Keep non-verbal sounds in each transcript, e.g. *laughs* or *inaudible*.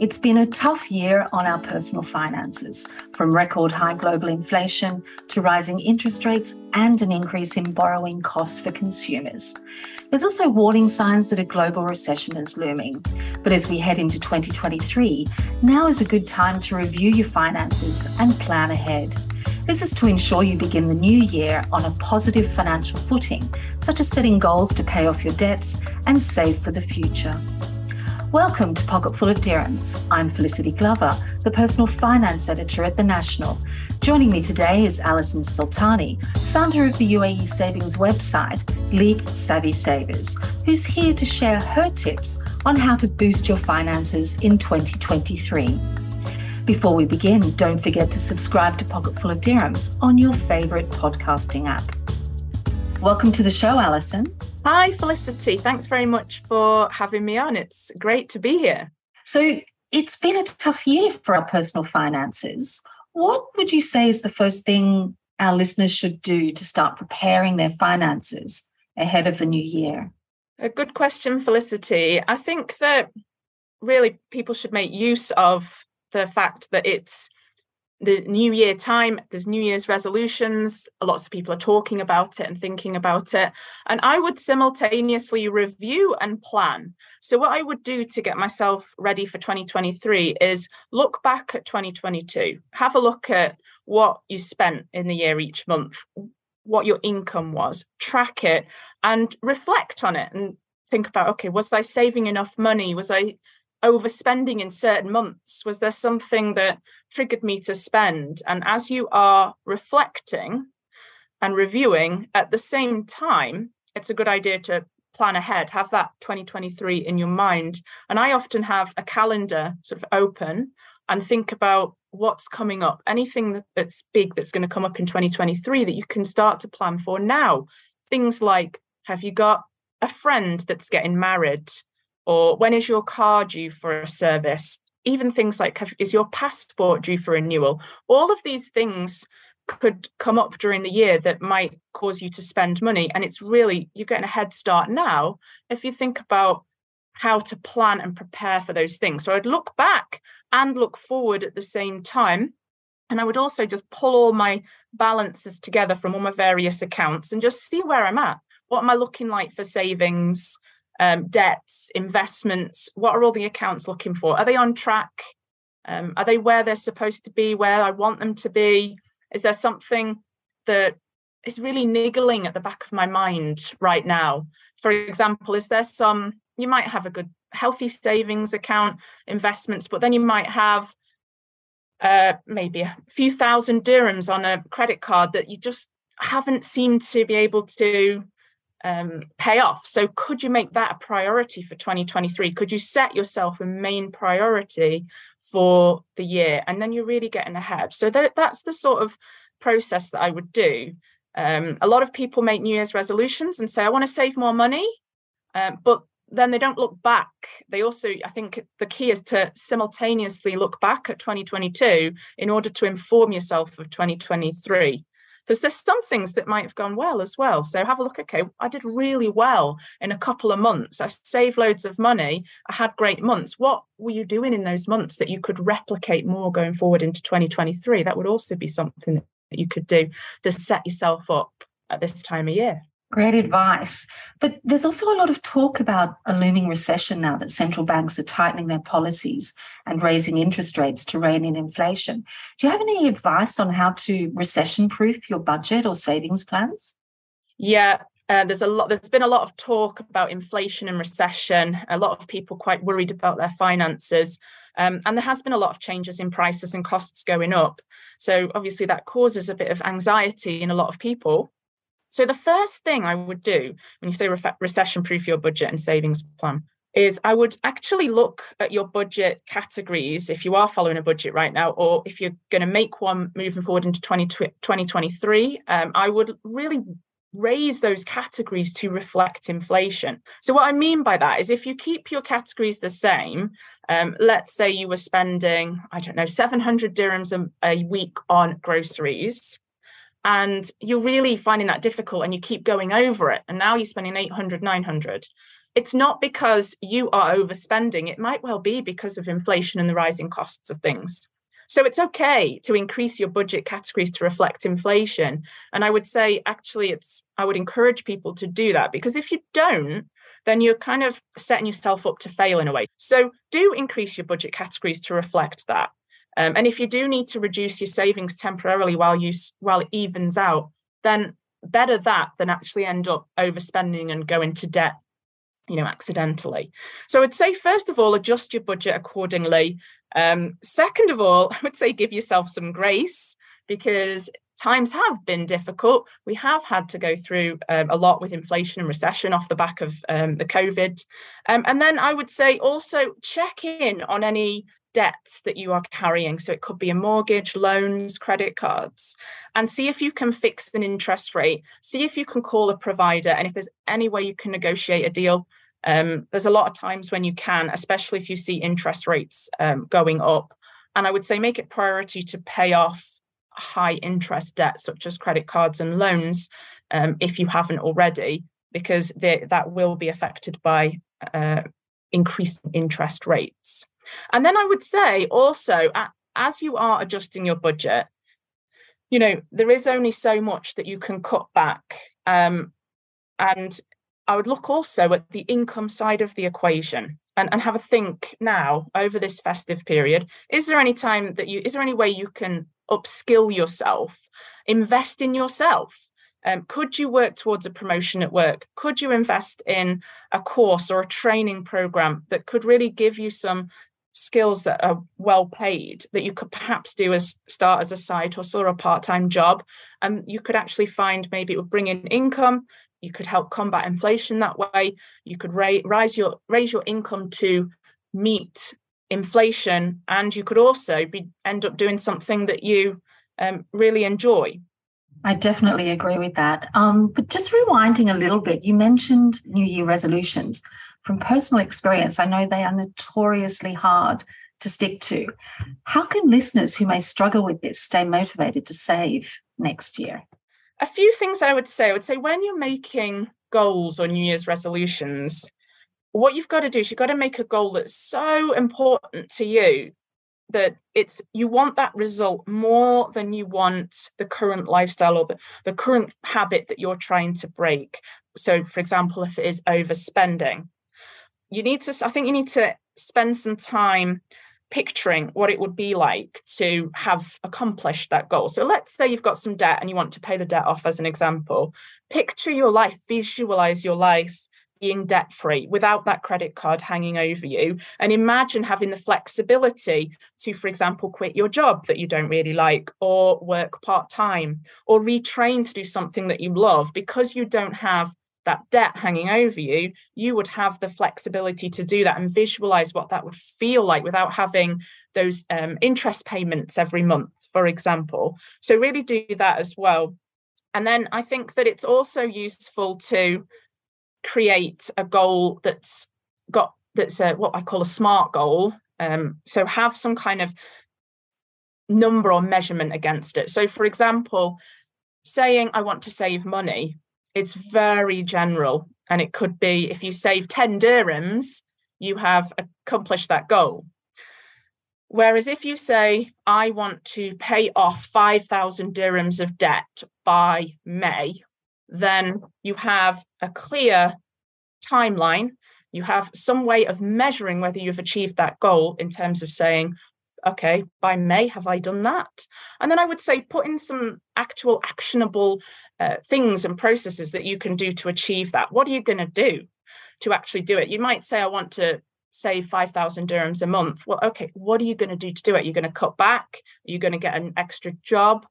It's been a tough year on our personal finances, from record high global inflation to rising interest rates and an increase in borrowing costs for consumers. There's also warning signs that a global recession is looming. But as we head into 2023, now is a good time to review your finances and plan ahead. This is to ensure you begin the new year on a positive financial footing, such as setting goals to pay off your debts and save for the future. Welcome to Pocketful of Dirhams. I'm Felicity Glover, the personal finance editor at The National. Joining me today is Alison Soltani, founder of the UAE savings website Leap Savvy Savers, who's here to share her tips on how to boost your finances in 2023. Before we begin, don't forget to subscribe to Pocketful of Dirhams on your favourite podcasting app. Welcome to the show, Alison. Hi, Felicity. Thanks very much for having me on. It's great to be here. So, it's been a tough year for our personal finances. What would you say is the first thing our listeners should do to start preparing their finances ahead of the new year? A good question, Felicity. I think that really people should make use of the fact that it's the new year time there's new year's resolutions lots of people are talking about it and thinking about it and i would simultaneously review and plan. So what i would do to get myself ready for 2023 is look back at 2022 have a look at what you spent in the year each month what your income was track it and reflect on it and think about okay was i saving enough money? Was i overspending in certain months? Was there something that triggered me to spend? And as you are reflecting and reviewing at the same time, it's a good idea to plan ahead, have that 2023 in your mind. And I often have a calendar sort of open and think about what's coming up, anything that's big that's going to come up in 2023 that you can start to plan for now. Things like have you got a friend that's getting married? Or when is your car due for a service? Even things like is your passport due for renewal? All of these things could come up during the year that might cause you to spend money and it's really you're getting a head start now if you think about how to plan and prepare for those things. So i'd look back and look forward at the same time and i would also just pull all my balances together from all my various accounts and just see where i'm at. What am i looking like for savings um, debts, investments? What are all the accounts looking for? Are they on track? Um, are they where they're supposed to be, where I want them to be? Is there something that is really niggling at the back of my mind right now? For example, is there some, you might have a good healthy savings account, investments, but then you might have uh, maybe a few thousand dirhams on a credit card that you just haven't seemed to be able to um, pay off. So, could you make that a priority for 2023? Could you set yourself a main priority for the year? And then you're really getting ahead. So, that, that's the sort of process that I would do. Um, a lot of people make New Year's resolutions and say, I want to save more money. Um, but then they don't look back. They also, I think the key is to simultaneously look back at 2022 in order to inform yourself of 2023 because there's some things that might have gone well as well. So have a look. Okay, I did really well in a couple of months. I saved loads of money. I had great months. What were you doing in those months that you could replicate more going forward into 2023? That would also be something that you could do to set yourself up at this time of year. Great advice. But there's also a lot of talk about a looming recession now that central banks are tightening their policies and raising interest rates to rein in inflation. Do you have any advice on how to recession proof your budget or savings plans? Yeah, uh, there's a lot there's been a lot of talk about inflation and recession a lot of people quite worried about their finances um, and there has been a lot of changes in prices and costs going up so obviously that causes a bit of anxiety in a lot of people so the first thing I would do when you say re- recession proof your budget and savings plan is I would actually look at your budget categories if you are following a budget right now, or if you're going to make one moving forward into 20, 2023. Um, I would really raise those categories to reflect inflation. So, what I mean by that is if you keep your categories the same, um, let's say you were spending, I don't know, 700 dirhams a, a week on groceries and you're really finding that difficult and you keep going over it and now you're spending 800 900 it's not because you are overspending. It might well be because of inflation and the rising costs of things. So it's okay to increase your budget categories to reflect inflation. And i would say actually it's i would encourage people to do that because if you don't then you're kind of setting yourself up to fail in a way. So do increase your budget categories to reflect that um, and if you do need to reduce your savings temporarily while you while it evens out, then better that than actually end up overspending and go into debt, you know, accidentally. So I'd say first of all, adjust your budget accordingly. Um, second of all, *laughs* I would say give yourself some grace because times have been difficult. We have had to go through um, a lot with inflation and recession off the back of um, the COVID. Um, and then I would say also check in on any debts that you are carrying. So it could be a mortgage, loans, credit cards, and see if you can fix an interest rate. See if you can call a provider, and if there's any way you can negotiate a deal. Um, there's a lot of times when you can, especially if you see interest rates um, going up. And I would say make it priority to pay off high interest debt, such as credit cards and loans, um, if you haven't already, because they, that will be affected by uh, increasing interest rates. And then I would say also, as you are adjusting your budget, you know, there is only so much that you can cut back. Um, and I would look also at the income side of the equation and, and have a think now over this festive period. Is there any time that you, is there any way you can upskill yourself, invest in yourself? Um, could you work towards a promotion at work? Could you invest in a course or a training program that could really give you some skills that are well paid that you could perhaps do as start as a side hustle or a part-time job. And you could actually find maybe it would bring in income. You could help combat inflation that way. You could ra- rise your raise your income to meet inflation. And you could also be end up doing something that you um, really enjoy. I definitely agree with that. Um, but just rewinding a little bit, you mentioned New Year resolutions from personal experience, I know they are notoriously hard to stick to. How can listeners who may struggle with this stay motivated to save next year? A few things I would say. I would say when you're making goals or New Year's resolutions, what you've got to do is you've got to make a goal that's so important to you that it's you want that result more than you want the current lifestyle or the, the current habit that you're trying to break so for example if it is overspending you need to i think you need to spend some time picturing what it would be like to have accomplished that goal. So let's say you've got some debt and you want to pay the debt off as an example. Picture your life visualize your life being debt free without that credit card hanging over you and imagine having the flexibility to for example quit your job that you don't really like or work part time or retrain to do something that you love. Because you don't have that debt hanging over you, you would have the flexibility to do that and visualize what that would feel like without having those um, interest payments every month, for example. So, really do that as well. And then I think that it's also useful to create a goal that's got that's a, what I call a smart goal. Um, so, have some kind of number or measurement against it. So, for example, saying I want to save money it's very general and it could be if you save 10 dirhams you have accomplished that goal. Whereas if you say i want to pay off 5000 dirhams of debt by may then you have a clear timeline. You have some way of measuring whether you've achieved that goal in terms of saying okay by may have i done that? And then i would say put in some actual actionable uh, things and processes that you can do to achieve that. What are you going to do to actually do it? You might say, I want to save 5,000 dirhams a month. Well, okay, what are you going to do to do it? You're going to cut back? Are you going to get an extra job?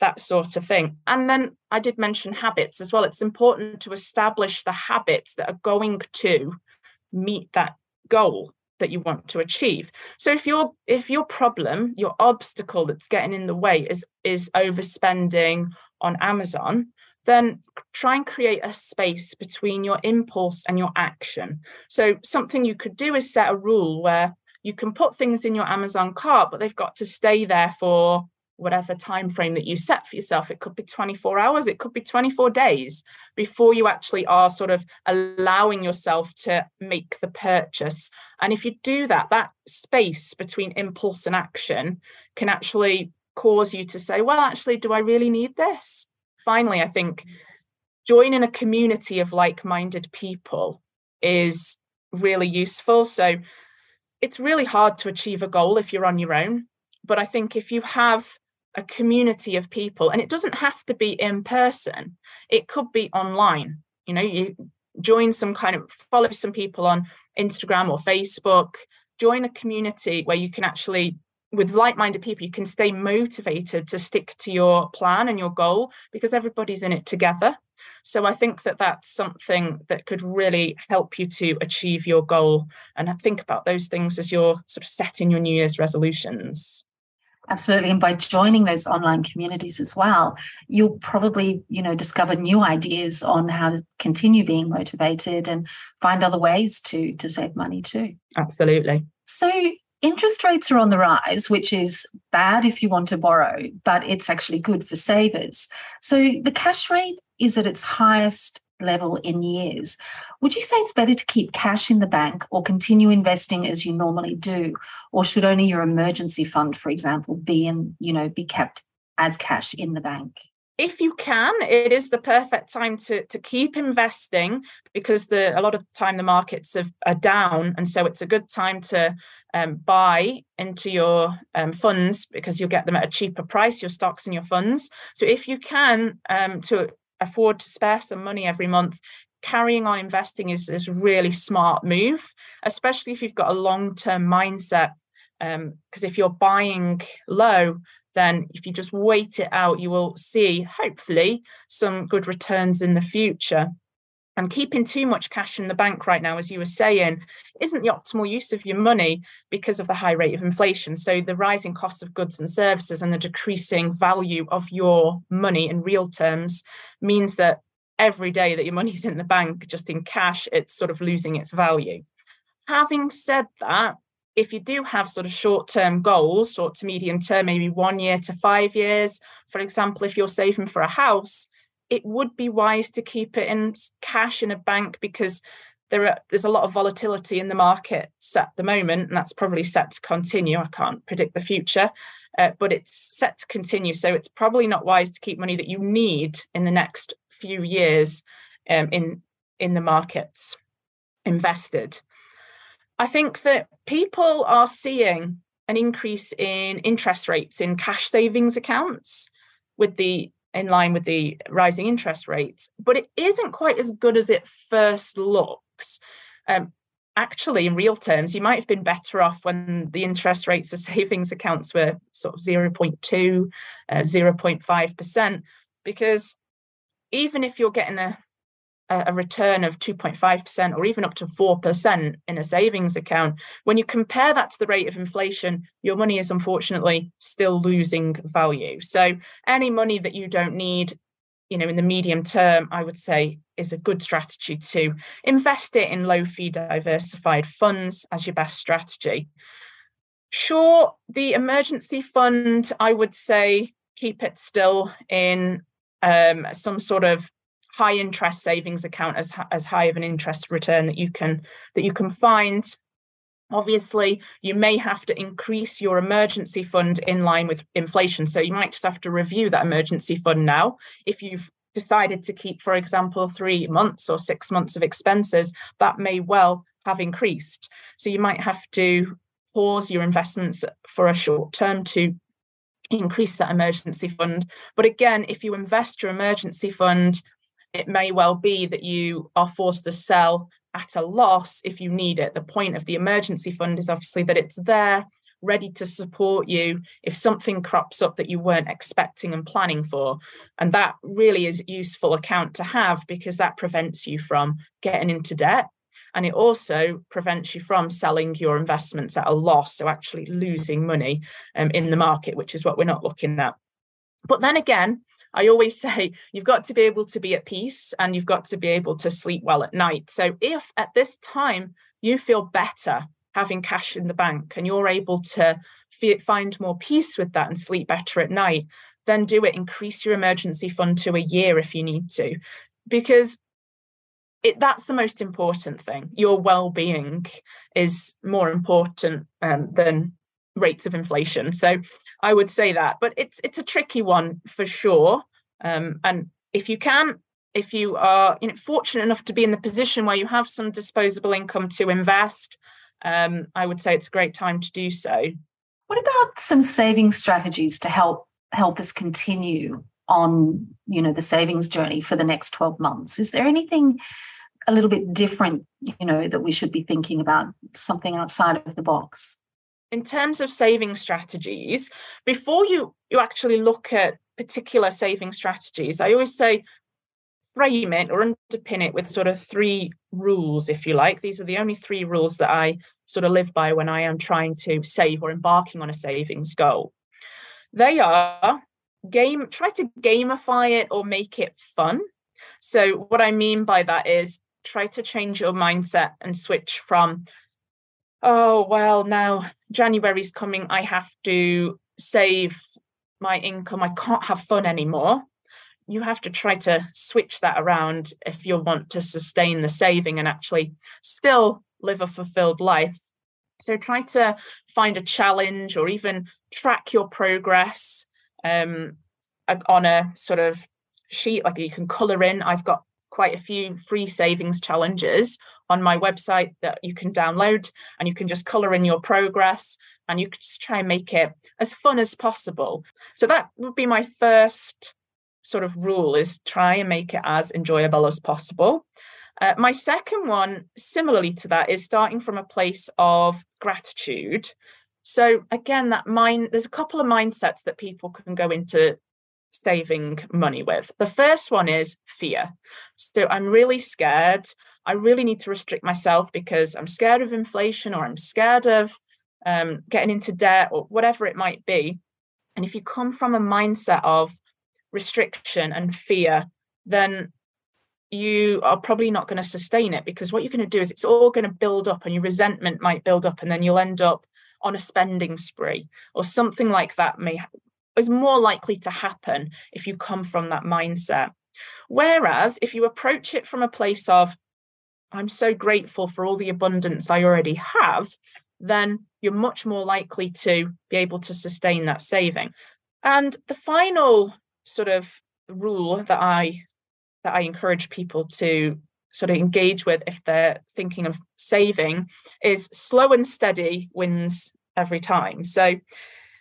That sort of thing. And then I did mention habits as well. It's important to establish the habits that are going to meet that goal that you want to achieve so if your if your problem your obstacle that's getting in the way is is overspending on Amazon, then try and create a space between your impulse and your action. So, something you could do is set a rule where you can put things in your Amazon cart, but they've got to stay there for whatever time frame that you set for yourself it could be 24 hours it could be 24 days before you actually are sort of allowing yourself to make the purchase and if you do that that space between impulse and action can actually cause you to say well actually do i really need this? Finally i think joining a community of like-minded people is really useful. So it's really hard to achieve a goal if you're on your own but i think if you have a community of people and it doesn't have to be in person it could be online. You know you join some kind of follow some people on instagram or facebook join a community where you can actually with like-minded people you can stay motivated to stick to your plan and your goal because everybody's in it together so i think that that's something that could really help you to achieve your goal and think about those things as you're sort of setting your new year's resolutions Absolutely. And by joining those online communities as well, you'll probably, you know, discover new ideas on how to continue being motivated and find other ways to to save money too. Absolutely. So interest rates are on the rise, which is bad if you want to borrow, but it's actually good for savers. So the cash rate is at its highest level in years. Would you say it's better to keep cash in the bank or continue investing as you normally do? Or should only your emergency fund, for example, be in, you know, be kept as cash in the bank? If you can it is the perfect time to to keep investing because the a lot of the time the markets are, are down. And so it's a good time to um, buy into your um, funds because you'll get them at a cheaper price your stocks and your funds. So if you can um, to afford to spare some money every month carrying on investing is, is a really smart move especially if you've got a long-term mindset because um, if you're buying low then if you just wait it out you will see hopefully some good returns in the future and keeping too much cash in the bank right now, as you were saying, isn't the optimal use of your money because of the high rate of inflation. So, the rising cost of goods and services and the decreasing value of your money in real terms means that every day that your money's in the bank, just in cash, it's sort of losing its value. Having said that, if you do have sort of short term goals, short to medium term, maybe one year to five years, for example, if you're saving for a house, it would be wise to keep it in cash in a bank because there are there's a lot of volatility in the markets at the moment and that's probably set to continue. I can't predict the future uh, but it's set to continue. So it's probably not wise to keep money that you need in the next few years um, in in the markets invested i think that people are seeing an increase in interest rates in cash savings accounts with the in line with the rising interest rates, but it isn't quite as good as it first looks. Um, actually, in real terms, you might have been better off when the interest rates for *laughs* savings accounts were sort of 0.2, uh, 0.5%, because even if you're getting a a return of 2.5% or even up to 4% in a savings account, when you compare that to the rate of inflation, your money is unfortunately still losing value. So any money that you don't need, you know, in the medium term, I would say is a good strategy to invest it in low fee diversified funds as your best strategy. Sure, the emergency fund, I would say keep it still in um, some sort of high interest savings account as as high of an interest return that you can that you can find. Obviously you may have to increase your emergency fund in line with inflation. So you might just have to review that emergency fund now. If you've decided to keep for example 3 months or 6 months of expenses that may well have increased. So you might have to pause your investments for a short term to increase that emergency fund. But again if you invest your emergency fund it may well be that you are forced to sell at a loss if you need it. The point of the emergency fund is obviously that it's there ready to support you if something crops up that you weren't expecting and planning for. And that really is useful account to have because that prevents you from getting into debt. And it also prevents you from selling your investments at a loss, so actually losing money um, in the market, which is what we're not looking at. But then again, I always *laughs* say you've got to be able to be at peace and you've got to be able to sleep well at night. So if at this time you feel better having cash in the bank and you're able to find more peace with that and sleep better at night, then do it. Increase your emergency fund to a year if you need to, because it, that's the most important thing. Your well-being is more important um, than rates of inflation. So I would say that, but it's it's a tricky one for sure. Um, and if you can, if you are you know, fortunate enough to be in the position where you have some disposable income to invest, um, I would say it's a great time to do so. What about some saving strategies to help help us continue on you know the savings journey for the next 12 months? Is there anything a little bit different, you know, that we should be thinking about something outside of the box? In terms of saving strategies, before you you actually look at particular saving strategies, I always say frame it or underpin it with sort of three rules, if you like. These are the only three rules that I sort of live by when I am trying to save or embarking on a savings goal. They are game, try to gamify it or make it fun. So, what I mean by that is try to change your mindset and switch from, oh, well, now January's coming, I have to save my income, I can't have fun anymore you have to try to switch that around if you want to sustain the saving and actually still live a fulfilled life. So try to find a challenge or even track your progress um, on a sort of sheet like you can color in. I've got quite a few free savings challenges on my website that you can download and you can just color in your progress and you can just try and make it as fun as possible. So that would be my first sort of rule is try and make it as enjoyable as possible. Uh, my second one, similarly to that, is starting from a place of gratitude. So again, that mind, there's a couple of mindsets that people can go into saving money with. The first one is fear. So I'm really scared. I really need to restrict myself because I'm scared of inflation or I'm scared of um, getting into debt or whatever it might be. And if you come from a mindset of restriction and fear, then you are probably not going to sustain it because what you're going to do is it's all going to build up and your resentment might build up and then you'll end up on a spending spree or something like that may is more likely to happen if you come from that mindset whereas if you approach it from a place of i'm so grateful for all the abundance i already have then you're much more likely to be able to sustain that saving and the final sort of rule that I that I encourage people to sort of engage with if they're thinking of saving is slow and steady wins every time. So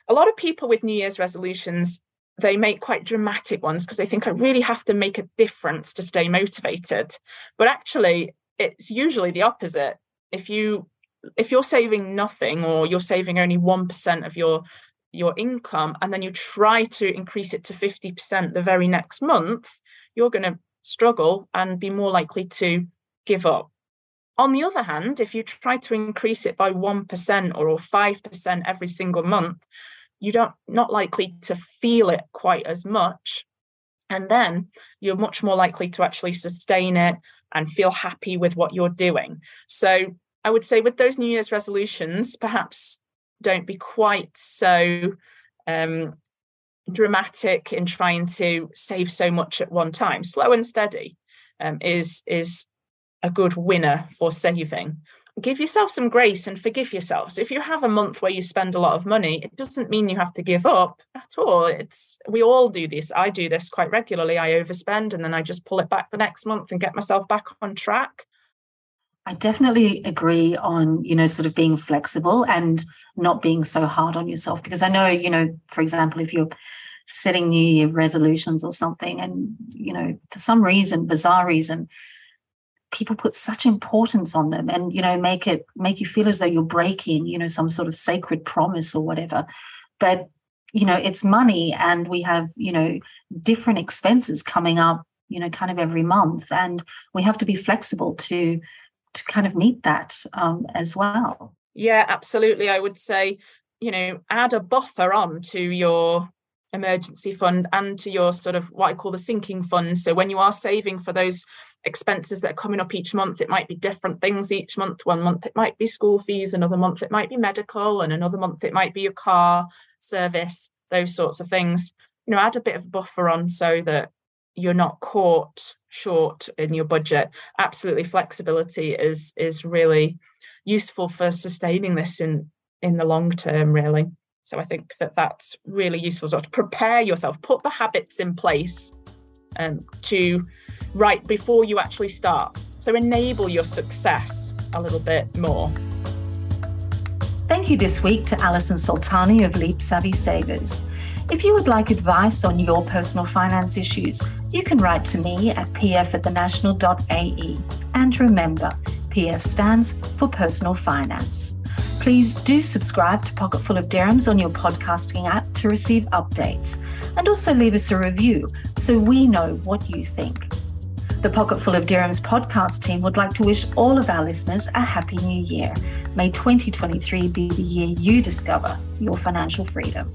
a lot of people with New Year's resolutions they make quite dramatic ones because they think I really have to make a difference to stay motivated. But actually it's usually the opposite. If you if you're saving nothing or you're saving only 1% of your your income and then you try to increase it to 50% the very next month, you're going to struggle and be more likely to give up. On the other hand, if you try to increase it by 1% or 5% every single month, you don't not likely to feel it quite as much. And then you're much more likely to actually sustain it and feel happy with what you're doing. So I would say with those New Year's resolutions, perhaps don't be quite so um, dramatic in trying to save so much at one time. Slow and steady um, is is a good winner for saving. Give yourself some grace and forgive yourself. So if you have a month where you spend a lot of money, it doesn't mean you have to give up at all. It's we all do this. I do this quite regularly. I overspend and then I just pull it back the next month and get myself back on track. I definitely agree on, you know, sort of being flexible and not being so hard on yourself. Because I know, you know, for example, if you're setting New Year resolutions or something, and, you know, for some reason, bizarre reason, people put such importance on them and, you know, make it make you feel as though you're breaking, you know, some sort of sacred promise or whatever. But, you know, it's money and we have, you know, different expenses coming up, you know, kind of every month. And we have to be flexible to to kind of meet that um, as well. Yeah, absolutely. I would say, you know, add a buffer on to your emergency fund and to your sort of what I call the sinking fund. So when you are saving for those expenses that are coming up each month, it might be different things each month. One month it might be school fees, another month it might be medical, and another month it might be your car service, those sorts of things. You know, add a bit of a buffer on so that you're not caught short in your budget. Absolutely flexibility is is really useful for sustaining this in in the long term, really. So I think that that's really useful so to prepare yourself, put the habits in place um, to right before you actually start. So enable your success a little bit more. Thank you this week to Alison Soltani of Leap Savvy Savers. If you would like advice on your personal finance issues, you can write to me at pf at thenational.ae. And remember, PF stands for Personal Finance. Please do subscribe to Pocketful of Dirhams on your podcasting app to receive updates and also leave us a review so we know what you think. The Pocketful of Dirhams podcast team would like to wish all of our listeners a happy new year. May 2023 be the year you discover your financial freedom.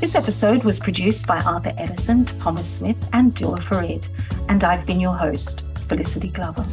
This episode was produced by Arthur Edison, Thomas Smith, and Dua Farid, and I've been your host, Felicity Glover.